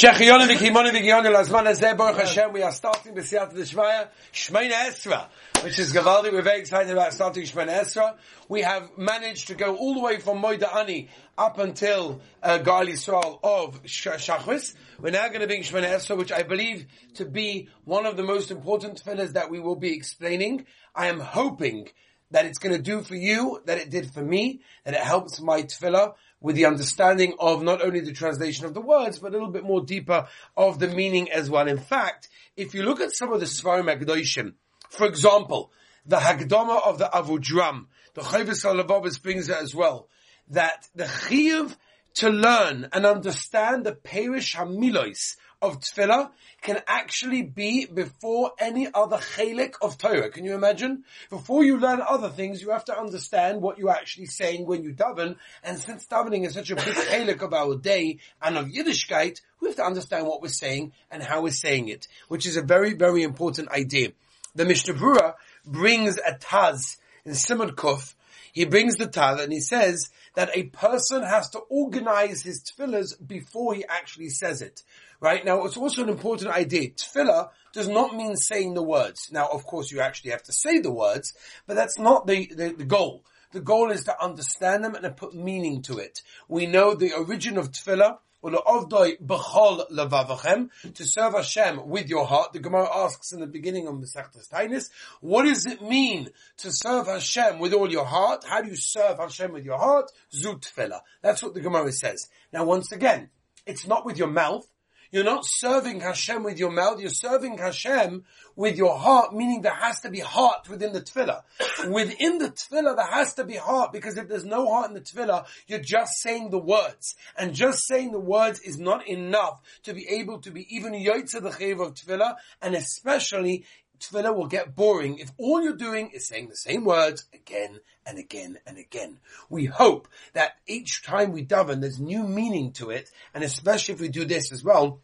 Shechiyonim v'kimonim v'giyonim lazman hazeh Baruch Hashem. We are starting the Siyat D'Shmaya, Shmeina Esra, which is Gavaldi. We're very excited about starting Shmeina Esra. We have managed to go all the way from Moida Ani up until uh, Gal Yisrael of Shachris. We're now going to bring Shmeina Esra, which I believe to be one of the most important tefillahs that we will be explaining. I am hoping that it's going to do for you, that it did for me, that it helps my tefillah with the understanding of not only the translation of the words, but a little bit more deeper of the meaning as well. In fact, if you look at some of the Svarim Agdoishim, for example, the Hagdama of the Avudram, the Chayvis al brings it as well, that the Chiyuv to learn and understand the Perish Hamilois of tefillah can actually be before any other chalik of Torah. Can you imagine? Before you learn other things, you have to understand what you're actually saying when you daven. And since davening is such a big chalik of our day and of Yiddishkeit, we have to understand what we're saying and how we're saying it, which is a very, very important idea. The Mishnah Brura brings a taz in Simon Kuf. He brings the taz and he says that a person has to organize his tefillahs before he actually says it. Right? Now, it's also an important idea. Tefillah does not mean saying the words. Now, of course, you actually have to say the words, but that's not the, the, the goal. The goal is to understand them and to put meaning to it. We know the origin of tefillah, to serve Hashem with your heart. The Gemara asks in the beginning of Masechtas Tainis, what does it mean to serve Hashem with all your heart? How do you serve Hashem with your heart? Zut That's what the Gemara says. Now once again, it's not with your mouth, you're not serving Hashem with your mouth, you're serving Hashem with your heart, meaning there has to be heart within the tefillah. Within the tefillah, there has to be heart, because if there's no heart in the tefillah, you're just saying the words. And just saying the words is not enough to be able to be even yoitza the chayiv of tefillah, and especially tefillah will get boring if all you're doing is saying the same words again and again and again. We hope that each time we daven, there's new meaning to it, and especially if we do this as well,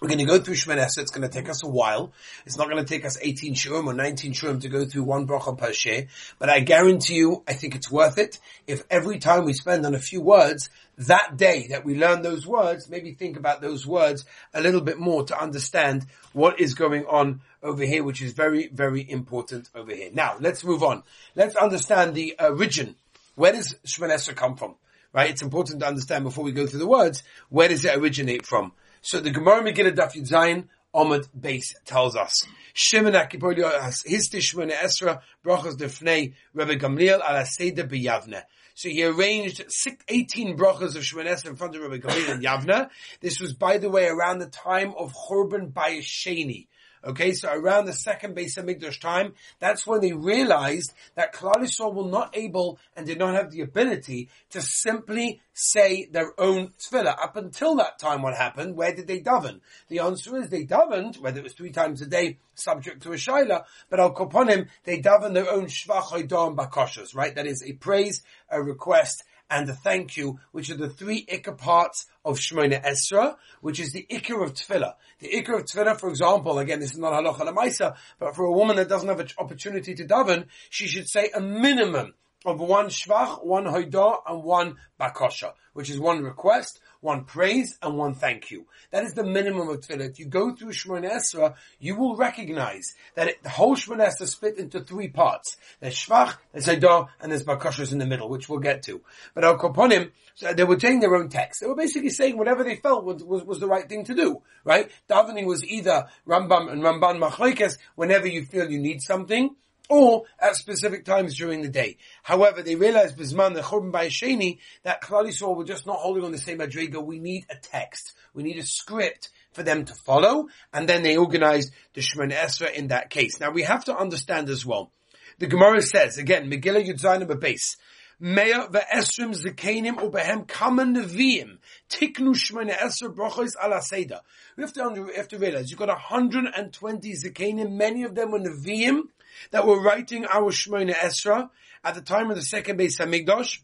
we're going to go through Esrei. It's going to take us a while. It's not going to take us 18 shurim or 19 shurim to go through one bracha per share. But I guarantee you, I think it's worth it. If every time we spend on a few words, that day that we learn those words, maybe think about those words a little bit more to understand what is going on over here, which is very, very important over here. Now, let's move on. Let's understand the origin. Where does Esrei come from? Right? It's important to understand before we go through the words, where does it originate from? So the Gemara Megillah Daf Yud Zayin Omid Beis tells us Shimon HaPakuli has his Tishmon Esra brachas defnei Rabbi Gamliel ala Seder b'Yavne. So he arranged 18 brachas of Shemon Esra in front of Rabbi Gamliel in Yavne. This was, by the way, around the time of Churban Bayesheni. Okay, so around the second Beis Hamikdash time, that's when they realized that Klal Yisrael were not able and did not have the ability to simply say their own tefillah. Up until that time, what happened? Where did they daven? The answer is they davened, whether it was three times a day, subject to a shaila, but al koponim, they daven their own shvach and bakoshas, right? That is a praise, a request, and the thank you, which are the three ikka parts of Shemona Esra, which is the ikka of Tefillah. The ikka of Tefillah, for example, again, this is not halacha lemaisa, but for a woman that doesn't have an opportunity to daven, she should say a minimum of one shvach, one hoidah, and one bakosha, which is one request, one praise, and one thank you. That is the minimum of tefillah. If you go through Shemona Esra, you will recognize that it, the whole Shemona Esra split into three parts. There's shvach, there's hoidah, and there's bakoshas in the middle, which we'll get to. But Al Koponim, so they were saying their own text. They were basically saying whatever they felt was, was, was the right thing to do, right? Davening was either Rambam and Ramban Machlekes, whenever you feel you need something, or at specific times during the day. However, they realized Bisman, the Churban Bayesheni, that Klal were just not holding on the same Madriga. We need a text. We need a script for them to follow. And then they organized the Shemon Esra in that case. Now we have to understand as well. The Gemara says, again, Megillah Yudzayin Beis. Meya ve'esrim zekenim ubehem kamen neviim tiknu shmene esr brochos ala seder. We have to, we have to realize you've got 120 zekenim, many of them were neviim, that were writing our Shemona Esra at the time of the second Beis Hamikdash,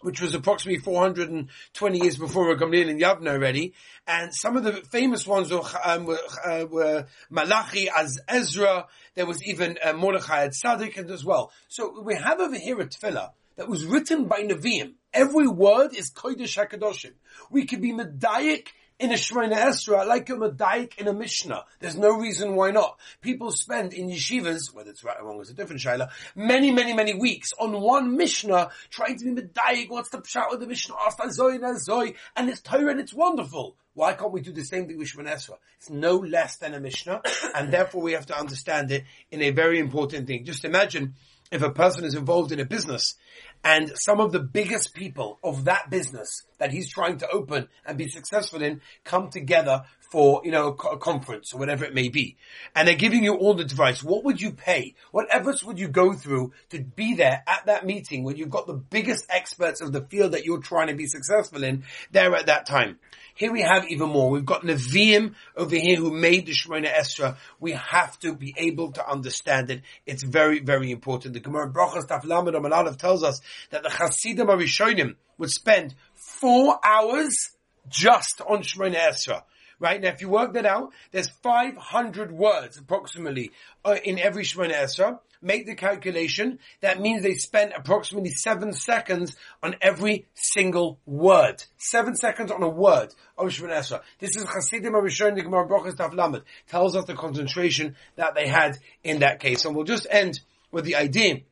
which was approximately 420 years before Gamliel and Yavna already. And some of the famous ones were, um, were, uh, were, Malachi as Ezra. There was even uh, Mordechai at Tzaddik as well. So we have over here a tefillah that was written by Nevi'im. Every word is Kodesh HaKadoshim. We could be Medayik in a Shemona Esra, like a Madaik in a Mishnah. There's no reason why not. People spend in yeshivas, whether it's right or wrong is a different shaila, many, many, many weeks on one Mishnah trying to be Madaik, what's the pshat of the Mishnah, Zoy Zoy, and it's Torah and it's wonderful. Why can't we do the same thing with Shemona Esra? It's no less than a Mishnah, and therefore we have to understand it in a very important thing. Just imagine if a person is involved in a business and some of the biggest people of that business that he's trying to open and be successful in come together for, you know, a, conference or whatever it may be. And they're giving you all the advice. What would you pay? What efforts would you go through to be there at that meeting when you've got the biggest experts of the field that you're trying to be successful in there at that time? Here we have even more. We've got Nevi'im over here who made the Shemona Esra. We have to be able to understand it. It's very, very important. The Gemara Brachas Taf Lamed tells us that the Hasidim Arishonim would spend four hours just on Shemona Esra. Right now, if you work that out, there's 500 words approximately uh, in every Shemona Esra. Make the calculation. That means they spent approximately seven seconds on every single word. Seven seconds on a word of Shemona Esra. This is Chasidim Arishon, the Gemara Brachas Taf Lamed. Tells us the concentration that they had in that case. And we'll just end with the idea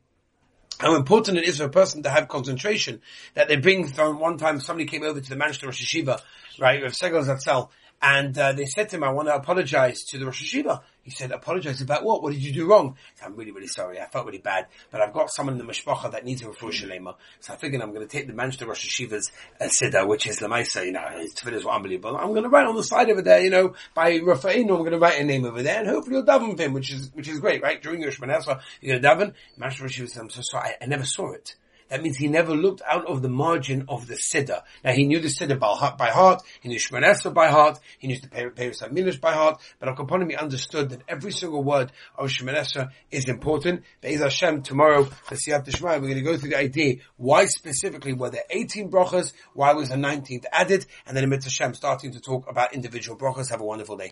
how important it is for a person to have concentration that they bring from one time somebody came over to the Manchester Rosh Hashiva, right, with Segal Zatzel, and uh, they said to him, I want to apologize to the Rosh Hashiva. He said, apologize about what? What did you do wrong? Said, I'm really, really sorry. I felt really bad, but I've got someone in the mashpacha that needs a refuah shalema. So I figured I'm going to take the Manchester Rosh Hashiva's uh, siddur, which is Lamaisa, you know, his tefillahs were unbelievable. I'm going to write on the side over there, you know, by Rafa'inu, I'm going to write a name over there, and hopefully you'll daven for him, which is, which is great, right? During your Shemana you're going to daven. Manchester Rosh Hashiva said, I'm so sorry, I, I never saw it. That means he never looked out of the margin of the Siddur. Now he knew the Siddur by heart, he knew Shemon by heart, he knew the Paris Milish by heart, but Akaponomi understood that every single word of Shemon is important. Be'ez Hashem, tomorrow, the Siyat Tishmai, we're going to go through the idea, why specifically were there 18 brachas, why was the 19th added, and then in Hashem starting to talk about individual brachas. Have a wonderful day.